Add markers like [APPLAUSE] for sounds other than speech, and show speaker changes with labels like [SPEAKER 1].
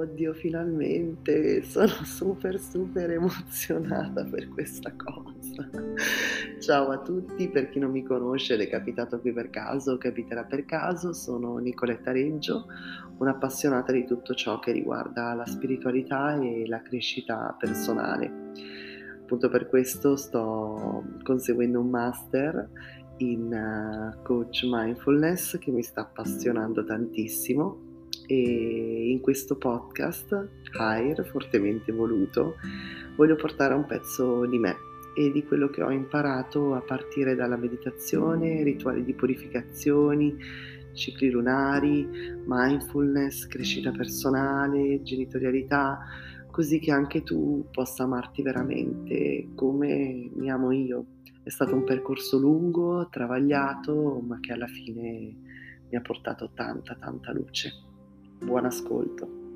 [SPEAKER 1] oddio, finalmente sono [LAUGHS] super super emozionata per questa cosa. Ciao a tutti, per chi non mi conosce ed è capitato qui per caso, capiterà per caso, sono Nicoletta Reggio, un'appassionata di tutto ciò che riguarda la spiritualità e la crescita personale. Appunto per questo sto conseguendo un master in uh, coach mindfulness che mi sta appassionando tantissimo e in questo podcast, Higher, fortemente voluto, voglio portare un pezzo di me e di quello che ho imparato a partire dalla meditazione, rituali di purificazioni, cicli lunari, mindfulness, crescita personale, genitorialità, così che anche tu possa amarti veramente come mi amo io. È stato un percorso lungo, travagliato, ma che alla fine mi ha portato tanta, tanta luce. Buon ascolto.